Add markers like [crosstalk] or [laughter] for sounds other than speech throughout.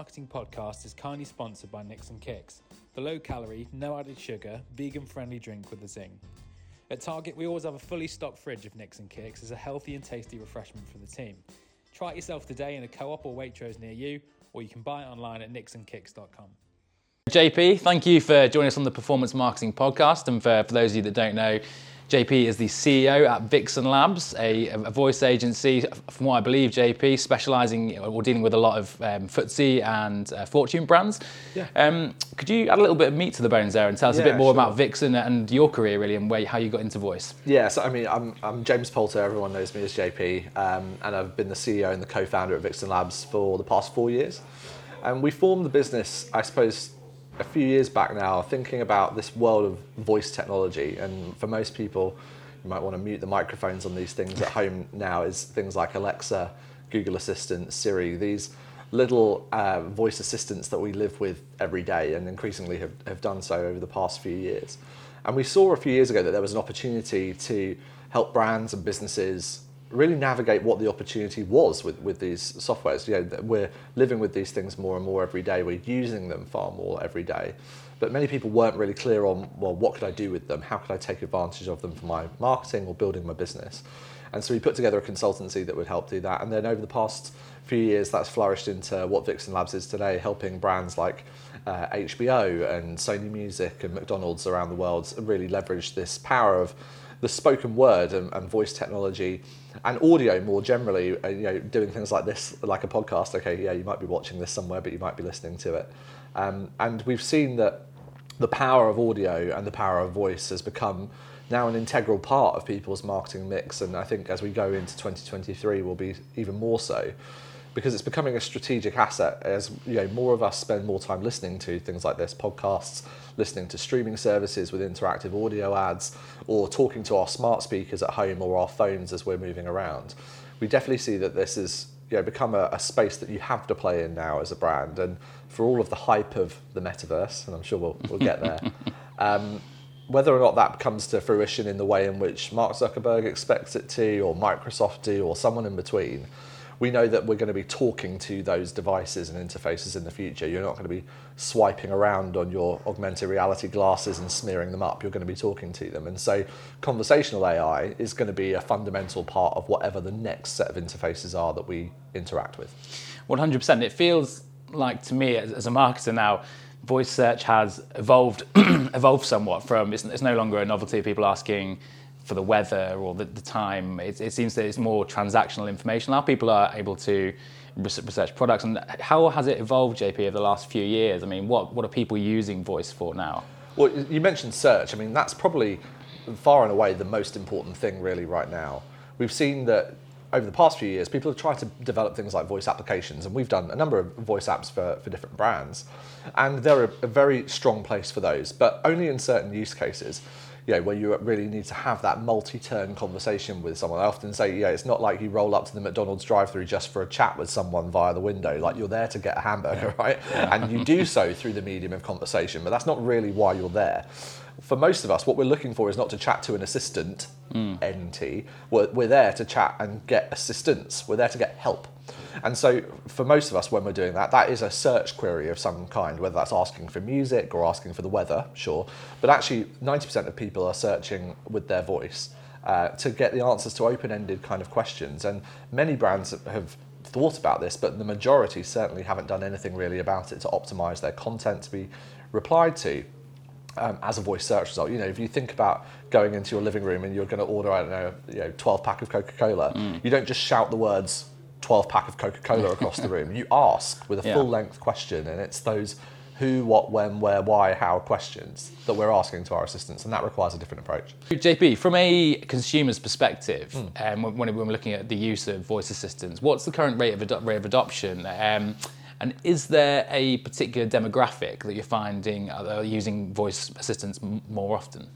Marketing podcast is kindly sponsored by Nix & Kix, the low calorie, no added sugar, vegan friendly drink with a zing. At Target, we always have a fully stocked fridge of Nix & Kix as a healthy and tasty refreshment for the team. Try it yourself today in a co op or Waitrose near you, or you can buy it online at nixandkix.com. JP, thank you for joining us on the Performance Marketing Podcast. And for, for those of you that don't know, JP is the CEO at Vixen Labs, a, a, voice agency, from what I believe, JP, specialising or dealing with a lot of um, FTSE and uh, Fortune brands. Yeah. Um, could you add a little bit of meat to the bones there and tell us yeah, a bit more sure. about Vixen and your career, really, and where, how you got into voice? Yeah, so I mean, I'm, I'm James Poulter, everyone knows me as JP, um, and I've been the CEO and the co founder at Vixen Labs for the past four years. And we formed the business, I suppose, a few years back now thinking about this world of voice technology. And for most people, you might want to mute the microphones on these things at home [laughs] now, is things like Alexa, Google Assistant, Siri, these little uh, voice assistants that we live with every day and increasingly have, have done so over the past few years. And we saw a few years ago that there was an opportunity to help brands and businesses really navigate what the opportunity was with, with these softwares. You know, we're living with these things more and more every day. We're using them far more every day. But many people weren't really clear on, well, what could I do with them? How could I take advantage of them for my marketing or building my business? And so we put together a consultancy that would help do that. And then over the past few years, that's flourished into what Vixen Labs is today, helping brands like uh, HBO and Sony Music and McDonald's around the world really leverage this power of the spoken word and, and voice technology and audio more generally, uh, you know, doing things like this, like a podcast. Okay, yeah, you might be watching this somewhere, but you might be listening to it. Um, and we've seen that the power of audio and the power of voice has become now an integral part of people's marketing mix. And I think as we go into 2023, will be even more so because it's becoming a strategic asset as you know more of us spend more time listening to things like this podcasts listening to streaming services with interactive audio ads or talking to our smart speakers at home or our phones as we're moving around. We definitely see that this is you know, become a, a space that you have to play in now as a brand. And for all of the hype of the metaverse and i'm sure we'll, we'll get there [laughs] um, whether or not that comes to fruition in the way in which mark zuckerberg expects it to or microsoft do or someone in between we know that we're going to be talking to those devices and interfaces in the future. You're not going to be swiping around on your augmented reality glasses and smearing them up. You're going to be talking to them. And so conversational AI is going to be a fundamental part of whatever the next set of interfaces are that we interact with. 100%. It feels like to me as, a marketer now, voice search has evolved [clears throat] evolved somewhat from it's, it's no longer a novelty. People asking for the weather or the, the time. It, it, seems that it's more transactional information. Now people are able to research products. And how has it evolved, JP, over the last few years? I mean, what, what are people using voice for now? Well, you mentioned search. I mean, that's probably far and away the most important thing, really, right now. We've seen that over the past few years, people have tried to develop things like voice applications, and we've done a number of voice apps for, for different brands. And they're a, a very strong place for those, but only in certain use cases you know, where you really need to have that multi-turn conversation with someone. I often say, yeah, it's not like you roll up to the McDonald's drive-through just for a chat with someone via the window. Like you're there to get a hamburger, [laughs] right? Yeah. And you do so through the medium of conversation, but that's not really why you're there. For most of us, what we're looking for is not to chat to an assistant, mm. NT. We're, we're there to chat and get assistance. We're there to get help. And so, for most of us, when we're doing that, that is a search query of some kind, whether that's asking for music or asking for the weather, sure. But actually, 90% of people are searching with their voice uh, to get the answers to open ended kind of questions. And many brands have thought about this, but the majority certainly haven't done anything really about it to optimize their content to be replied to. Um, as a voice search result. You know, if you think about going into your living room and you're going to order, I don't know, you know, 12 pack of Coca Cola, mm. you don't just shout the words 12 pack of Coca Cola across the room. You ask with a yeah. full length question, and it's those who, what, when, where, why, how questions that we're asking to our assistants, and that requires a different approach. JP, from a consumer's perspective, mm. um, when, we're looking at the use of voice assistants, what's the current rate of, ado- rate of adoption? Um, and is there a particular demographic that you're finding are using voice assistants m- more often?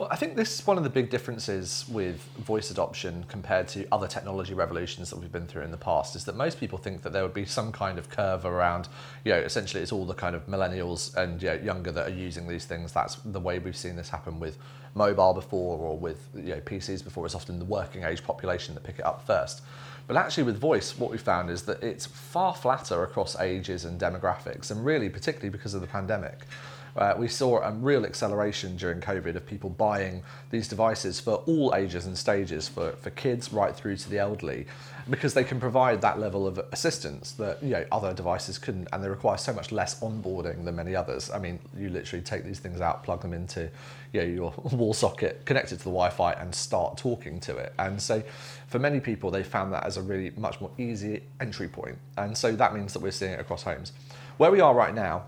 Well, I think this is one of the big differences with voice adoption compared to other technology revolutions that we've been through in the past is that most people think that there would be some kind of curve around, you know, essentially it's all the kind of millennials and you know, younger that are using these things. That's the way we've seen this happen with mobile before or with you know, PCs before. It's often the working age population that pick it up first. But actually, with voice, what we found is that it's far flatter across ages and demographics, and really, particularly because of the pandemic. Uh, we saw a real acceleration during COVID of people buying these devices for all ages and stages, for, for kids right through to the elderly, because they can provide that level of assistance that you know other devices couldn't, and they require so much less onboarding than many others. I mean, you literally take these things out, plug them into you know, your [laughs] wall socket, connect it to the Wi-Fi, and start talking to it. And so, for many people, they found that as a really much more easy entry point. point, and so that means that we're seeing it across homes. Where we are right now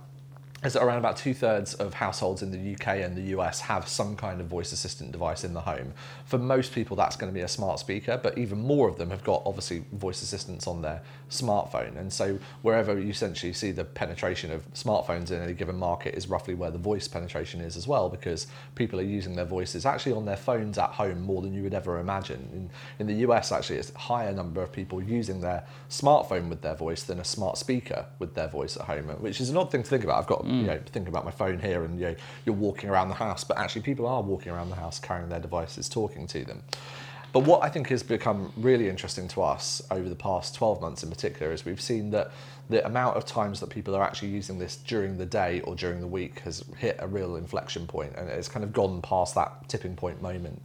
is that around about two thirds of households in the UK and the US have some kind of voice assistant device in the home. For most people, that's going to be a smart speaker, but even more of them have got obviously voice assistants on their smartphone. And so, wherever you essentially see the penetration of smartphones in any given market is roughly where the voice penetration is as well, because people are using their voices actually on their phones at home more than you would ever imagine. In, in the US, actually, it's a higher number of people using their smartphone with their voice than a smart speaker with their voice at home, which is an odd thing to think about. I've got you mm. know thinking about my phone here and you know, you're walking around the house but actually people are walking around the house carrying their devices talking to them. But what I think has become really interesting to us over the past 12 months in particular is we've seen that the amount of times that people are actually using this during the day or during the week has hit a real inflection point and it's kind of gone past that tipping point moment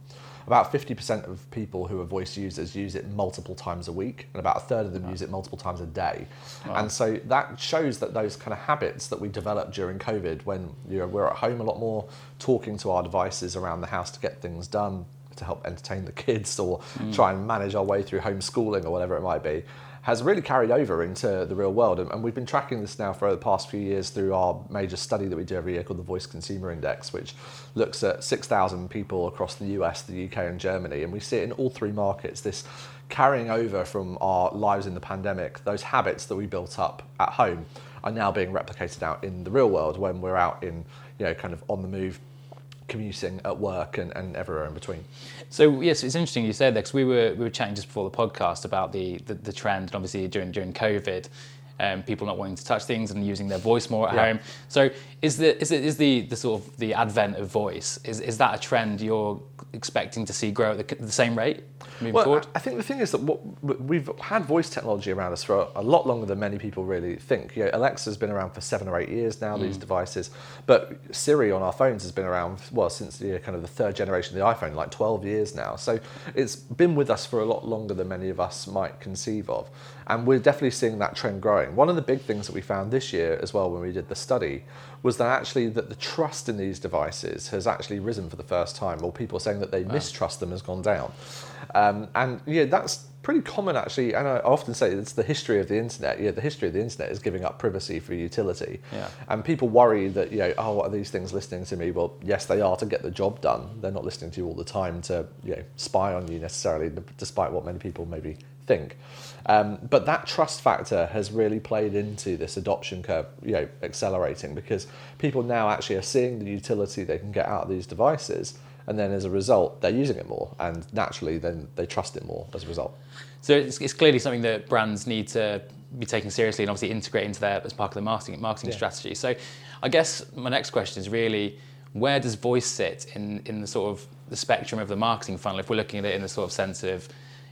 about 50% of people who are voice users use it multiple times a week, and about a third of them wow. use it multiple times a day. Wow. And so that shows that those kind of habits that we developed during COVID, when you know, we're at home a lot more, talking to our devices around the house to get things done, to help entertain the kids, or mm. try and manage our way through homeschooling or whatever it might be has really carried over into the real world. And, we've been tracking this now for the past few years through our major study that we do every year called the Voice Consumer Index, which looks at 6,000 people across the US, the UK, and Germany. And we see it in all three markets this carrying over from our lives in the pandemic, those habits that we built up at home are now being replicated out in the real world when we're out in, you know, kind of on the move commuting at work and, and everywhere in between. So yes, it's interesting you said that because we were we were chatting just before the podcast about the the, the trend, and obviously during during COVID. Um, people not wanting to touch things and using their voice more at yeah. home. So, is the is it is the the sort of the advent of voice is is that a trend you're expecting to see grow at the, the same rate moving well, forward? I think the thing is that what, we've had voice technology around us for a, a, lot longer than many people really think. You know, Alexa's been around for seven or eight years now, mm. these devices, but Siri on our phones has been around, well, since you know, kind of the third generation of the iPhone, like 12 years now. So it's been with us for a lot longer than many of us might conceive of. And we're definitely seeing that trend growing. One of the big things that we found this year as well when we did the study was that actually that the trust in these devices has actually risen for the first time, or people saying that they wow. mistrust them has gone down. Um, and yeah, that's pretty common actually, and I often say it's the history of the internet. Yeah, the history of the internet is giving up privacy for utility. Yeah. And people worry that you know, oh, what are these things listening to me? Well, yes, they are to get the job done. They're not listening to you all the time to you know spy on you necessarily, despite what many people maybe think. Um, but that trust factor has really played into this adoption curve, you know, accelerating because people now actually are seeing the utility they can get out of these devices, and then as a result, they're using it more, and naturally, then they trust it more as a result. So it's, it's clearly something that brands need to be taken seriously and obviously integrate into their as part of their marketing marketing yeah. strategy. So, I guess my next question is really where does voice sit in in the sort of the spectrum of the marketing funnel? If we're looking at it in the sort of sense of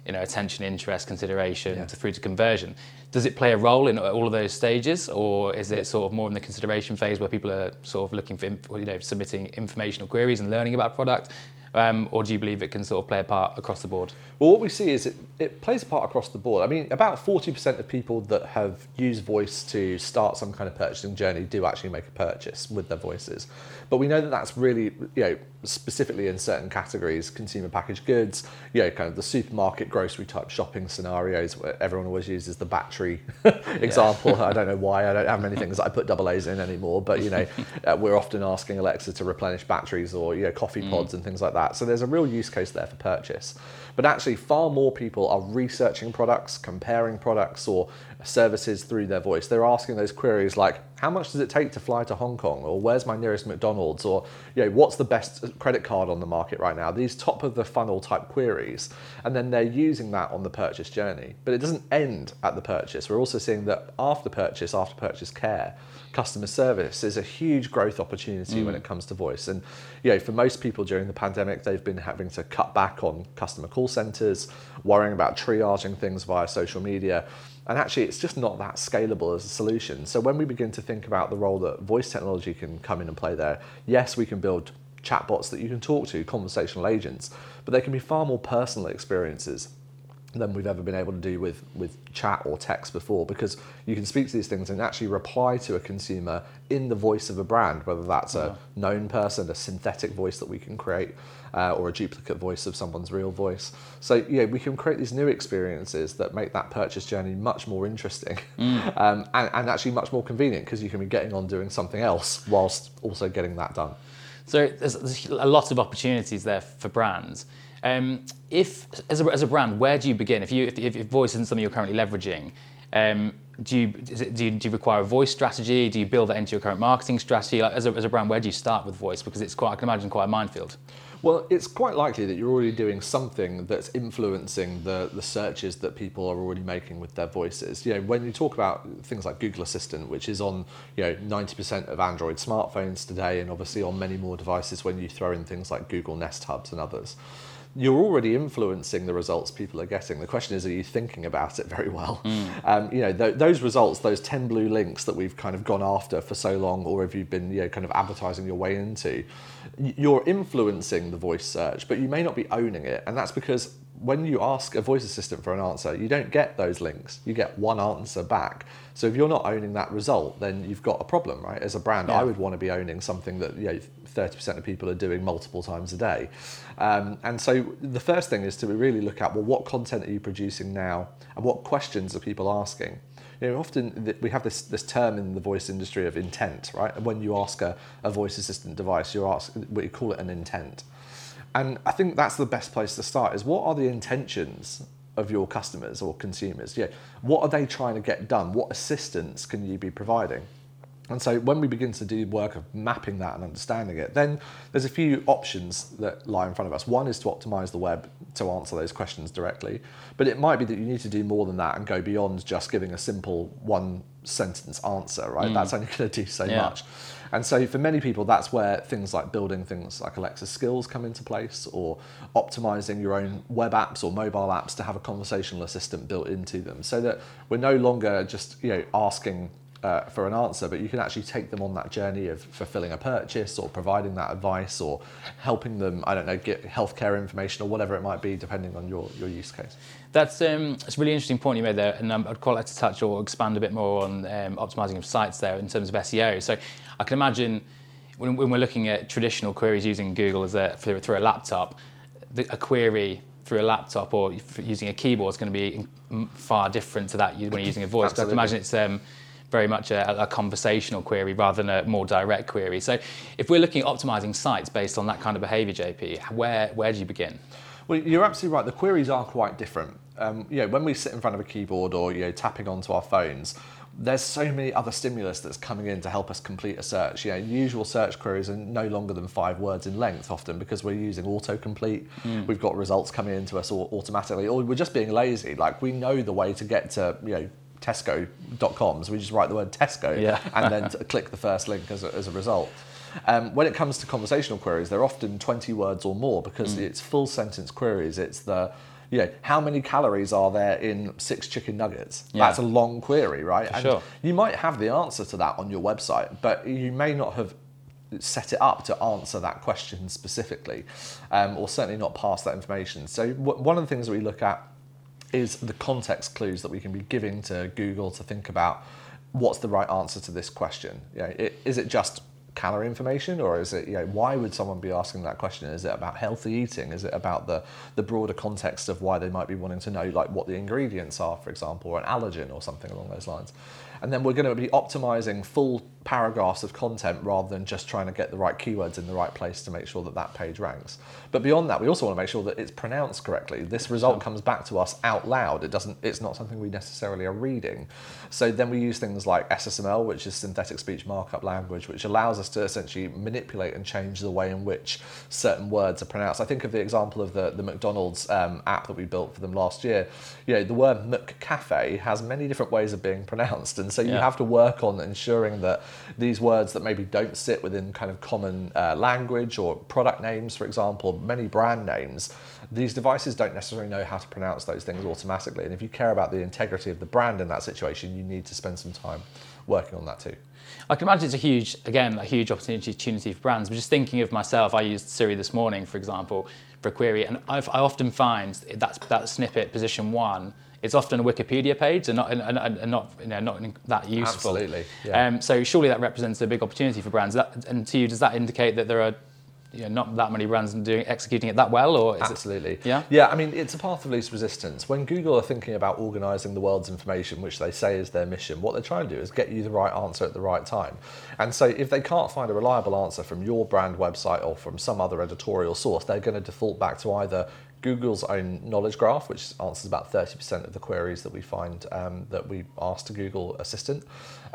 you know, attention, interest, consideration, yeah. to through to conversion. Does it play a role in all of those stages, or is it sort of more in the consideration phase where people are sort of looking for, you know, submitting informational queries and learning about product? Um, or do you believe it can sort of play a part across the board? Well, what we see is it, it plays a part across the board. I mean, about 40% of people that have used voice to start some kind of purchasing journey do actually make a purchase with their voices. But we know that that's really, you know, specifically in certain categories, consumer packaged goods, you know, kind of the supermarket, grocery type shopping scenarios where everyone always uses the battery [laughs] example. I don't know why I don't have many things that I put double A's in anymore, but you know, [laughs] uh, we're often asking Alexa to replenish batteries or, you know, coffee mm. pods mm. and things like that. So there's a real use case there for purchase. But actually, far more people are researching products, comparing products or services through their voice. They're asking those queries like, how much does it take to fly to Hong Kong, or where's my nearest McDonald's, or you know, what's the best credit card on the market right now? These top of the funnel type queries, and then they're using that on the purchase journey. But it doesn't end at the purchase. We're also seeing that after purchase, after purchase care, customer service is a huge growth opportunity when mm. it comes to voice. And you know, for most people during the pandemic, they've been having to cut back on customer call centers, worrying about triaging things via social media. And actually, it's just not that scalable as a solution. So when we begin to think about the role that voice technology can come in and play there, yes, we can build chatbots that you can talk to, conversational agents, but they can be far more personal experiences than we've ever been able to do with, with chat or text before because you can speak to these things and actually reply to a consumer in the voice of a brand, whether that's a known person, a synthetic voice that we can create, uh, or a duplicate voice of someone's real voice. So yeah, we can create these new experiences that make that purchase journey much more interesting [laughs] um, and, and actually much more convenient because you can be getting on doing something else whilst also getting that done. So there's, there's a lot of opportunities there for brands. Um, if as a, as a brand, where do you begin? If you if, if voice isn't something you're currently leveraging, um, do you, it, do you do you require a voice strategy? Do you build that into your current marketing strategy? Like as a, as a brand, where do you start with voice? Because it's quite I can imagine quite a minefield. Well, it's quite likely that you're already doing something that's influencing the, the searches that people are already making with their voices. You know, when you talk about things like Google Assistant, which is on you know 90% of Android smartphones today, and obviously on many more devices when you throw in things like Google Nest Hubs and others, you're already influencing the results people are getting. The question is, are you thinking about it very well? Um, you know, th- those results, those 10 blue links that we've kind of gone after for so long, or have you been, you know, kind of advertising your way into, you're influencing the voice search, but you may not be owning it. And that's because when you ask a voice assistant for an answer, you don't get those links. You get one answer back. So if you're not owning that result, then you've got a problem, right? As a brand, Yeah. I would want to be owning something that you know 30% of people are doing multiple times a day. Um, and so the first thing is to really look at well, what content are you producing now, and what questions are people asking? You know, often we have this, this term in the voice industry of intent, right? And when you ask a, a voice assistant device, you're asking, we call it an intent. And I think that's the best place to start is what are the intentions of your customers or consumers? Yeah, what are they trying to get done? What assistance can you be providing? And so when we begin to do work of mapping that and understanding it, then there's a few options that lie in front of us. One is to optimize the web to answer those questions directly, but it might be that you need to do more than that and go beyond just giving a simple one sentence answer, right? Mm. That's only [laughs] going to do so Yeah. much. And so for many people, that's where things like building things like Alexa skills come into place or optimizing your own web apps or mobile apps to have a conversational assistant built into them so that we're no longer just, you know, asking uh, for an answer, but you can actually take them on that journey of fulfilling a purchase or providing that advice or helping them, I don't know, get healthcare information or whatever it might be, depending on your, your use case. That's um, that's a really interesting point you made there, and um, I'd quite like to touch or expand a bit more on um, optimizing of sites there in terms of SEO. So I can imagine when, when we're looking at traditional queries using Google as a through, through a laptop, the, a query through a laptop or using a keyboard is going to be far different to that when you're using a voice. But I can imagine it's um, very much a, a conversational query rather than a more direct query. So if we're looking at optimizing sites based on that kind of behavior, JP, where where do you begin? Well, you're absolutely right. The queries are quite different. Um, you know, when we sit in front of a keyboard or you know tapping onto our phones, there's so many other stimulus that's coming in to help us complete a search. You know, usual search queries are no longer than five words in length often because we're using autocomplete. We've got results coming into us automatically, or we're just being lazy. Like we know the way to get to you know Tesco.com, so we just write the word Tesco Yeah. and then click the first link as a, as a result. Um, when it comes to conversational queries, they're often 20 words or more because it's full sentence queries. It's the, you know, how many calories are there in six chicken nuggets? Yeah. That's a long query, right? and sure. you might have the answer to that on your website, but you may not have set it up to answer that question specifically, um, or certainly not pass that information. So w- one of the things that we look at is the context clues that we can be giving to Google to think about what's the right answer to this question. You know, i- is it just calorie information or is it you know why would someone be asking that question? Is it about healthy eating? Is it about the the broader context of why they might be wanting to know like what the ingredients are for example or an allergen or something along those lines? And then we're going to be optimizing full paragraphs of content rather than just trying to get the right keywords in the right place to make sure that that page ranks. But beyond that, we also want to make sure that it's pronounced correctly. This result comes back to us out loud. It doesn't. It's not something we necessarily are reading. So then we use things like SSML, which is synthetic speech markup language, which allows us to essentially manipulate and change the way in which certain words are pronounced. I think of the example of the the McDonald's um, app that we built for them last year. You know, the word McCafe has many different ways of being pronounced, and so you Yeah. have to work on ensuring that these words that maybe don't sit within kind of common uh, language or product names, for example, many brand names, these devices don't necessarily know how to pronounce those things automatically. And if you care about the integrity of the brand in that situation, you need to spend some time working on that too. I can imagine it's a huge, again, a huge opportunity, opportunity for brands. But just thinking of myself, I used Siri this morning, for example, for a query, and I've, I often find that's that snippet, position one, it's often a Wikipedia page and not, and, and, and not, you know, not that useful. Absolutely, yeah. Um, so surely that represents a big opportunity for brands. That, and to you, does that indicate that there are you know, not that many brands doing executing it that well, or is it- Absolutely. Yeah? Yeah, I mean, it's a path of least resistance. When Google are thinking about organizing the world's information, which they say is their mission, what they're trying to do is get you the right answer at the right time. And so if they can't find a reliable answer from your brand website or from some other editorial source, they're going to default back to either Google's own knowledge graph, which answers about 30% of the queries that we find um, that we ask to Google Assistant.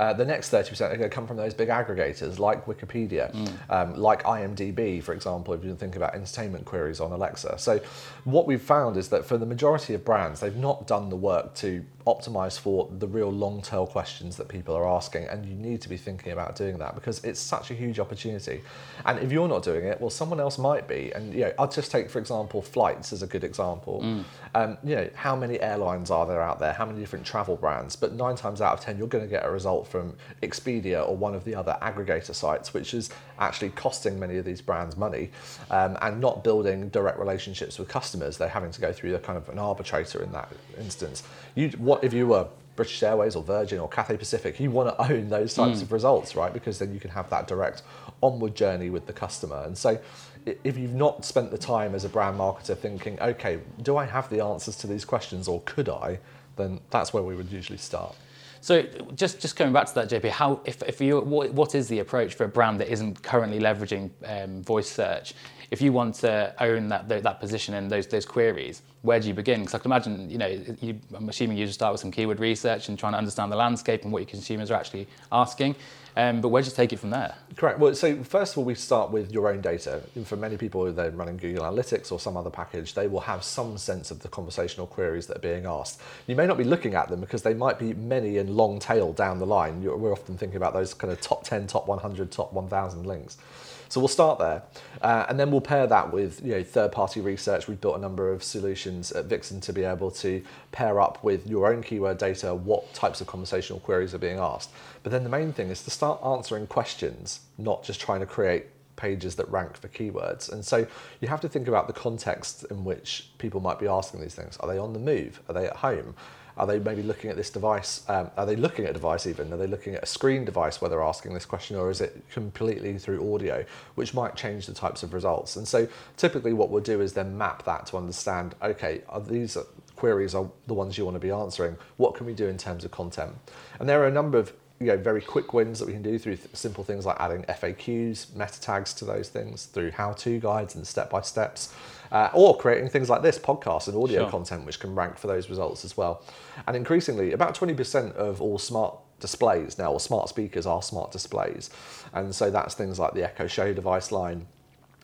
Uh, the next 30% are going to come from those big aggregators like Wikipedia, um, like IMDb, for example, if you think about entertainment queries on Alexa. So, what we've found is that for the majority of brands, they've not done the work to optimize for the real long tail questions that people are asking, and you need to be thinking about doing that because it's such a huge opportunity. And if you're not doing it, well, someone else might be. And you know, I'll just take, for example, flights as a good example. Um, you know, how many airlines are there out there? How many different travel brands? But nine times out of ten, you're going to get a result from Expedia or one of the other aggregator sites, which is actually costing many of these brands money um, and not building direct relationships with customers. They're having to go through a kind of an arbitrator in that instance. You, what if you were British Airways or Virgin or Cathay Pacific? You want to own those types of results, right? Because then you can have that direct onward journey with the customer. And so, if you've not spent the time as a brand marketer thinking, okay, do I have the answers to these questions or could I? Then that's where we would usually start. So just just coming back to that, JP, how if, if you what, what is the approach for a brand that isn't currently leveraging um, voice search? If you want to own that that position and those those queries, where do you begin? Because I can imagine, you know, you, I'm assuming you just start with some keyword research and trying to understand the landscape and what your consumers are actually asking. Um, but where do you take it from there? Correct. Well, so first of all, we start with your own data. For many people, they're running Google Analytics or some other package, they will have some sense of the conversational queries that are being asked. You may not be looking at them because they might be many and long tail down the line. We're often thinking about those kind of top 10, top 100, top 1,000 links. So we'll start there, uh, and then we'll pair that with you know third-party research. We've built a number of solutions at Vixen to be able to pair up with your own keyword data what types of conversational queries are being asked. But then the main thing is to start answering questions, not just trying to create pages that rank for keywords. And so you have to think about the context in which people might be asking these things. Are they on the move? Are they at home? Are they maybe looking at this device? Um, are they looking at a device even? Are they looking at a screen device where they're asking this question, or is it completely through audio, which might change the types of results? And so typically, what we'll do is then map that to understand okay, are these queries are the ones you want to be answering? What can we do in terms of content? And there are a number of you know, very quick wins that we can do through th- simple things like adding FAQs, meta tags to those things, through how-to guides and step-by-steps, uh, or creating things like this podcast and audio Sure. content, which can rank for those results as well. And increasingly, about 20% of all smart displays now, or smart speakers, are smart displays, and so that's things like the Echo Show device line.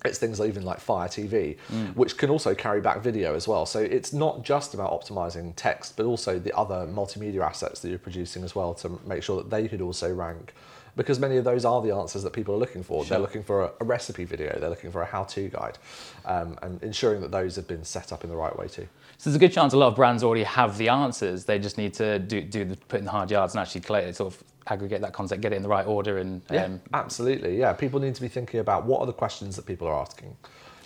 It's things even like Fire TV, which can also carry back video as well. So it's not just about optimizing text, but also the other multimedia assets that you're producing as well to make sure that they could also rank. Because many of those are the answers that people are looking for. They're looking for a, a recipe video, they're looking for a how to guide, um, and ensuring that those have been set up in the right way too. So there's a good chance a lot of brands already have the answers. They just need to do, do the put in the hard yards and actually collect, sort of aggregate that content, get it in the right order, and Yeah, um, absolutely. Yeah, people need to be thinking about what are the questions that people are asking.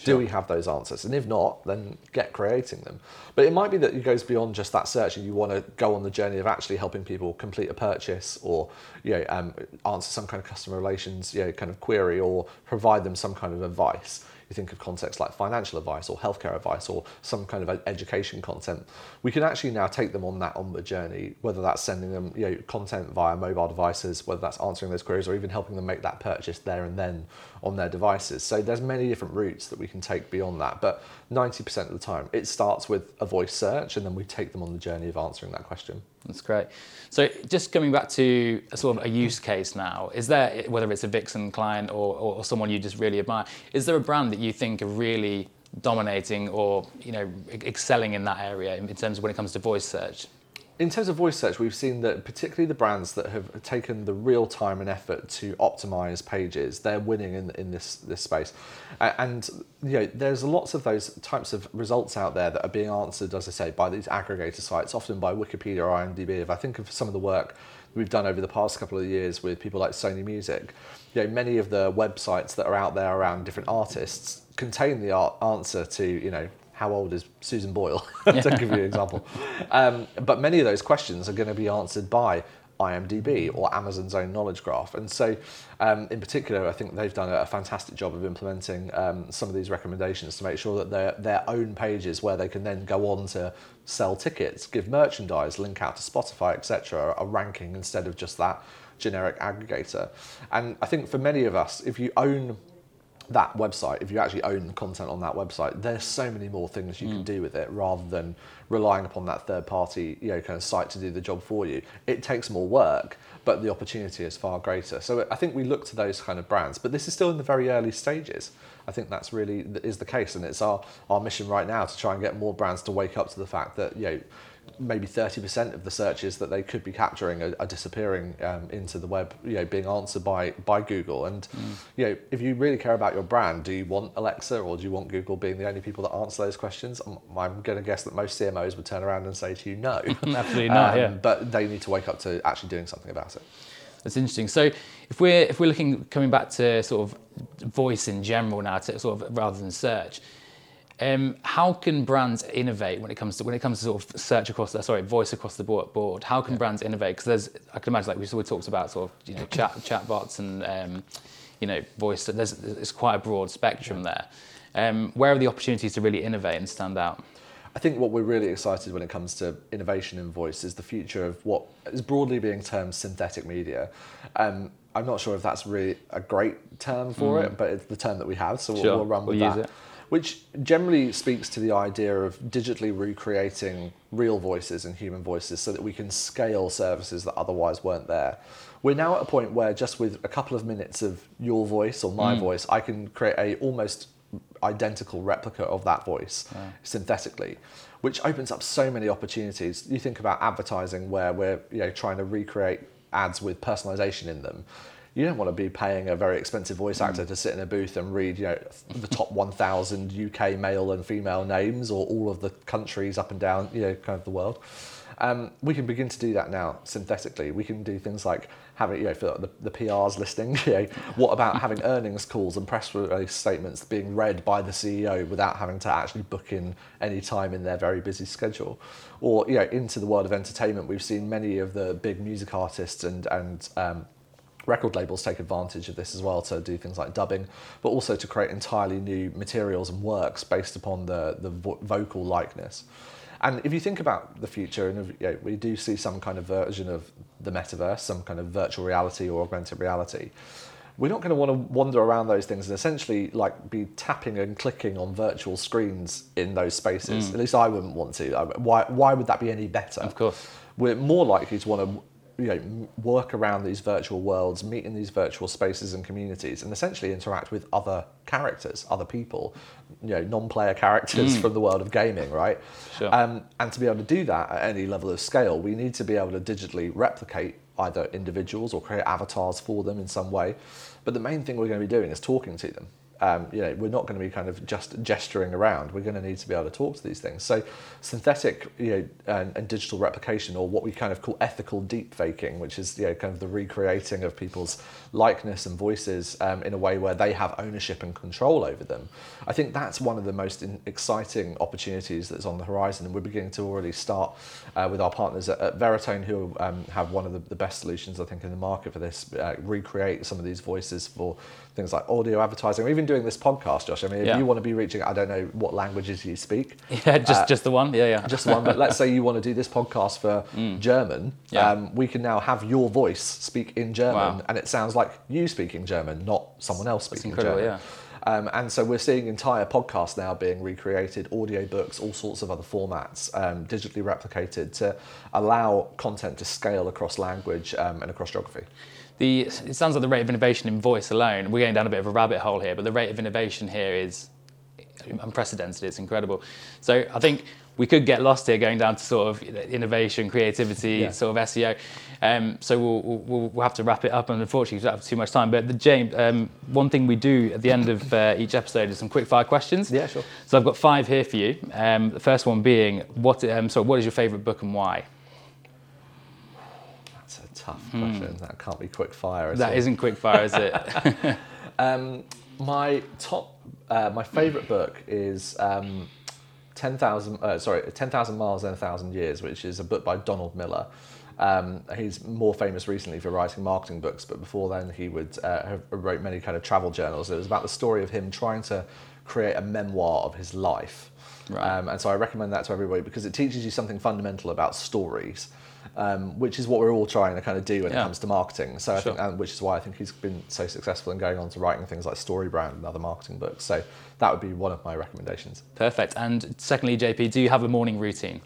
Do we have those answers? And if not, then get creating them. But it might be that it goes beyond just that search, and you want to go on the journey of actually helping people complete a purchase, or you know, um, answer some kind of customer relations, you know, kind of query, or provide them some kind of advice. You think of contexts like financial advice or healthcare advice or some kind of education content, we can actually now take them on that onward journey, whether that's sending them you know, content via mobile devices, whether that's answering those queries or even helping them make that purchase there and then on their devices. So there's many different routes that we can take beyond that. But 90% of the time, it starts with a voice search and then we take them on the journey of answering that question. That's great. So just coming back to a sort of a use case now, is there, whether it's a Vixen client or, or someone you just really admire, is there a brand that you think are really dominating or you know excelling in that area in terms of when it comes to voice search? In terms of voice search, we've seen that particularly the brands that have taken the real time and effort to optimize pages, they're winning in, in this, this space. And you know, there's lots of those types of results out there that are being answered, as I say, by these aggregator sites, often by Wikipedia or IMDb. If I think of some of the work we've done over the past couple of years with people like Sony Music, you know, many of the websites that are out there around different artists contain the answer to, you know, how old is Susan Boyle? [laughs] to give you an example. Um, but many of those questions are going to be answered by IMDb or Amazon's own knowledge graph. And so, um, in particular, I think they've done a fantastic job of implementing um, some of these recommendations to make sure that their, their own pages, where they can then go on to sell tickets, give merchandise, link out to Spotify, etc., are ranking instead of just that generic aggregator. And I think for many of us, if you own that website, if you actually own the content on that website, there's so many more things you mm. can do with it rather than relying upon that third party, you know, kind of site to do the job for you. It takes more work, but the opportunity is far greater. So I think we look to those kind of brands, but this is still in the very early stages. I think that's really is the case, and it's our, our mission right now to try and get more brands to wake up to the fact that you know maybe 30% of the searches that they could be capturing are, are disappearing um, into the web, you know, being answered by, by Google. And, mm. you know, if you really care about your brand, do you want Alexa or do you want Google being the only people that answer those questions? I'm, I'm going to guess that most CMOs would turn around and say to you, no. [laughs] Absolutely [laughs] not, um, yeah. But they need to wake up to actually doing something about it. That's interesting. So if we're, if we're looking, coming back to sort of voice in general now, to sort of rather than search, um, how can brands innovate when it comes to when it comes to sort of search across the sorry voice across the board? How can yeah. brands innovate? Because there's I can imagine like we sort of talked about sort of you know chat chatbots and um, you know voice. There's it's quite a broad spectrum yeah. there. Um, where are the opportunities to really innovate and stand out? I think what we're really excited when it comes to innovation in voice is the future of what is broadly being termed synthetic media. Um, I'm not sure if that's really a great term for mm. it, but it's the term that we have, so sure. we'll, we'll, run with we'll that which generally speaks to the idea of digitally recreating real voices and human voices so that we can scale services that otherwise weren't there. We're now at a point where just with a couple of minutes of your voice or my mm. voice, I can create a almost identical replica of that voice yeah. synthetically, which opens up so many opportunities. You think about advertising where we're you know trying to recreate ads with personalization in them you don't want to be paying a very expensive voice mm. actor mm. to sit in a booth and read, you know, the top [laughs] 1,000 UK male and female names or all of the countries up and down, you know, kind of the world. Um, we can begin to do that now synthetically. We can do things like having, you know, for the, the PR's listing, [laughs] you know, what about having [laughs] earnings calls and press release statements being read by the CEO without having to actually book in any time in their very busy schedule? Or, you know, into the world of entertainment, we've seen many of the big music artists and, and um, record labels take advantage of this as well to do things like dubbing, but also to create entirely new materials and works based upon the, the vo- vocal likeness. And if you think about the future, and you know, we do see some kind of version of the metaverse, some kind of virtual reality or augmented reality, we're not going to want to wander around those things and essentially like be tapping and clicking on virtual screens in those spaces. Mm. At least I wouldn't want to. Why, why would that be any better? Of course. We're more likely to want to you know, work around these virtual worlds, meet in these virtual spaces and communities, and essentially interact with other characters, other people, you know, non-player characters mm. from the world of gaming, right? Sure. Um, and to be able to do that at any level of scale, we need to be able to digitally replicate either individuals or create avatars for them in some way. But the main thing we're going to be doing is talking to them um, you know, we're not going to be kind of just gesturing around. We're going to need to be able to talk to these things. So, synthetic, you know, and, and digital replication, or what we kind of call ethical deep faking, which is you know, kind of the recreating of people's likeness and voices um, in a way where they have ownership and control over them. I think that's one of the most in, exciting opportunities that's on the horizon, and we're beginning to already start uh, with our partners at, at Veritone, who um, have one of the, the, best solutions I think in the market for this. Uh, recreate some of these voices for things like audio advertising, or even doing this podcast, Josh, I mean, if Yeah. you want to be reaching, I don't know what languages you speak, [laughs] Yeah, just just the one. Yeah, yeah. just one. But let's say you want to do this podcast for [laughs] German, Mm. Yeah. um, we can now have your voice speak in German, Wow. and it sounds like you speaking German, not someone else speaking German. Um, and so we're seeing entire podcasts now being recreated, audiobooks, all sorts of other formats, um, digitally replicated to allow content to scale across language um, and across geography. The, it sounds like the rate of innovation in voice alone, we're going down a bit of a rabbit hole here, but the rate of innovation here is unprecedented. It's incredible. So I think we could get lost here going down to sort of innovation, creativity, Yeah. sort of SEO. Um, so we'll, we'll, we'll have to wrap it up, and unfortunately, we don't have too much time. But the, James, um, one thing we do at the end of uh, each episode is some quick fire questions. Yeah, sure. So I've got five here for you. Um, the first one being, what? Um, so what is your favourite book and why? Tough question. That can't be quick fire. at That isn't quick fire, is it? [laughs] [laughs] Um, my top, uh, my favourite book is um, ten thousand. Uh, sorry, ten thousand miles and a thousand years, which is a book by Donald Miller. Um, he's more famous recently for writing marketing books, but before then he would uh, have wrote many kind of travel journals. It was about the story of him trying to create a memoir of his life. Right. Um, and so I recommend that to everybody because it teaches you something fundamental about stories, um, which is what we're all trying to kind of do when Yeah. it comes to marketing. So I think, and which is why I think he's been so successful in going on to writing things like Story Brand and other marketing books. So that would be one of my recommendations. Perfect. And secondly, JP, do you have a morning routine?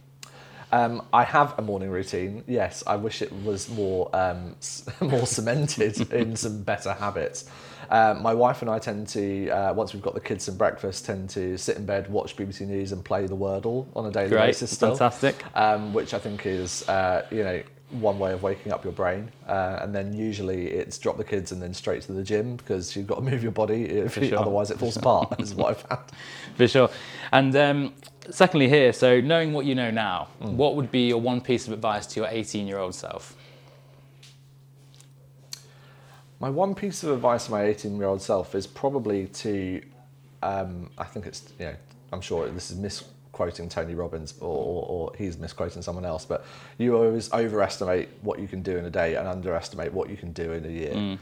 Um, I have a morning routine. Yes, I wish it was more um, [laughs] more cemented [laughs] in some better habits. Um, my wife and I tend to, uh, once we've got the kids some breakfast, tend to sit in bed, watch BBC News, and play the Wordle on a daily Great, basis. Still, fantastic. um, which I think is uh, you know one way of waking up your brain. Uh, and then usually it's drop the kids and then straight to the gym because you've got to move your body. If sure. otherwise it falls apart. is what I've found. [laughs] For sure. And um, secondly, here, so knowing what you know now, what would be your one piece of advice to your 18 year old self? My one piece of advice to my 18 year old self is probably to, um, I think it's, you know, I'm sure this is misquoting Tony Robbins or, or, or he's misquoting someone else, but you always overestimate what you can do in a day and underestimate what you can do in a year.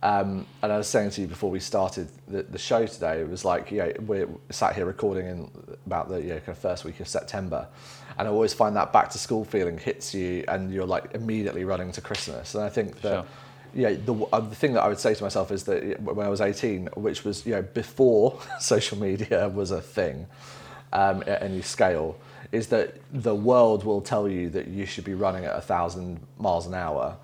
Um, and I was saying to you before we started the, the show today, it was like, you know, we're sat here recording in about the you know, kind of first week of September. And I always find that back to school feeling hits you and you're like immediately running to Christmas. And I think that Sure. Yeah, the, uh, the thing that I would say to myself is that when I was 18, which was you know before [laughs] social media was a thing um, at any scale, is that the world will tell you that you should be running at a thousand miles an hour,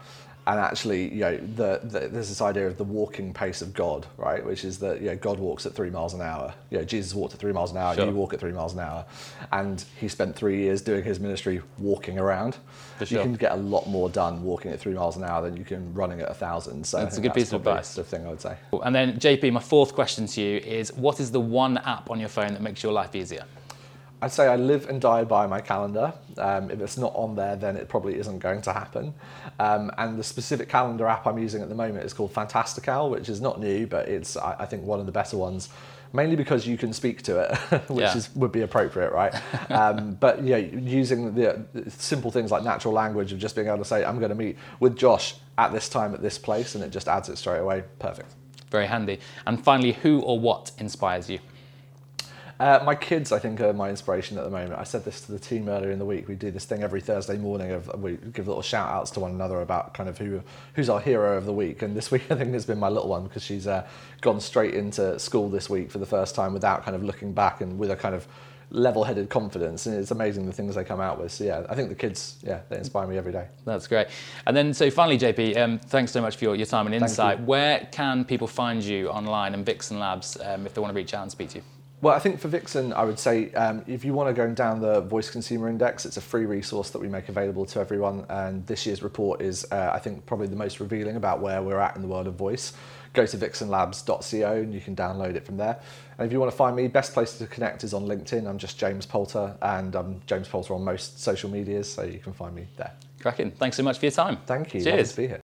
and actually, you know, the, the, there's this idea of the walking pace of God, right? Which is that you know, God walks at three miles an hour. You know, Jesus walked at three miles an hour. Sure. You walk at three miles an hour, and he spent three years doing his ministry walking around. For You can get a lot more done walking at three miles an hour than you can running at a thousand. So That's a good piece of advice. The thing I would say. And then, JP, my fourth question to you is what is the one app on your phone that makes your life easier? I'd say I live and die by my calendar. Um, if it's not on there, then it probably isn't going to happen. Um, and the specific calendar app I'm using at the moment is called Fantastical, which is not new, but it's I, I think one of the better ones. Mainly because you can speak to it, [laughs] which Yeah. is would be appropriate, right? [laughs] um, but yeah, using the, the simple things like natural language of just being able to say, "I'm going to meet with Josh at this time at this place," and it just adds it straight away. Perfect. Very handy. And finally, who or what inspires you? Uh, my kids, I think, are my inspiration at the moment. I said this to the team earlier in the week. We do this thing every Thursday morning of we give little shout outs to one another about kind of who who's our hero of the week. And this [laughs] week, I think has been my little one because she's uh, gone straight into school this week for the first time without kind of looking back and with a kind of level-headed confidence. And it's amazing the things they come out with. So yeah, I think the kids, yeah, they inspire me every day. That's great. And then, so finally, JP, um, thanks so much for your, your time and you. insight. Where can people find you online and Vixen Labs um, if they want to reach out and speak to you? Well, I think for Vixen, I would say um, if you want to go down the Voice Consumer Index, it's a free resource that we make available to everyone. And this year's report is, uh, I think, probably the most revealing about where we're at in the world of voice. Go to vixenlabs.co and you can download it from there. And if you want to find me, best place to connect is on LinkedIn. I'm just James Poulter, and I'm James Poulter on most social medias, so you can find me there. Cracking. Thanks so much for your time. Thank you. Lovely Cheers. to be here.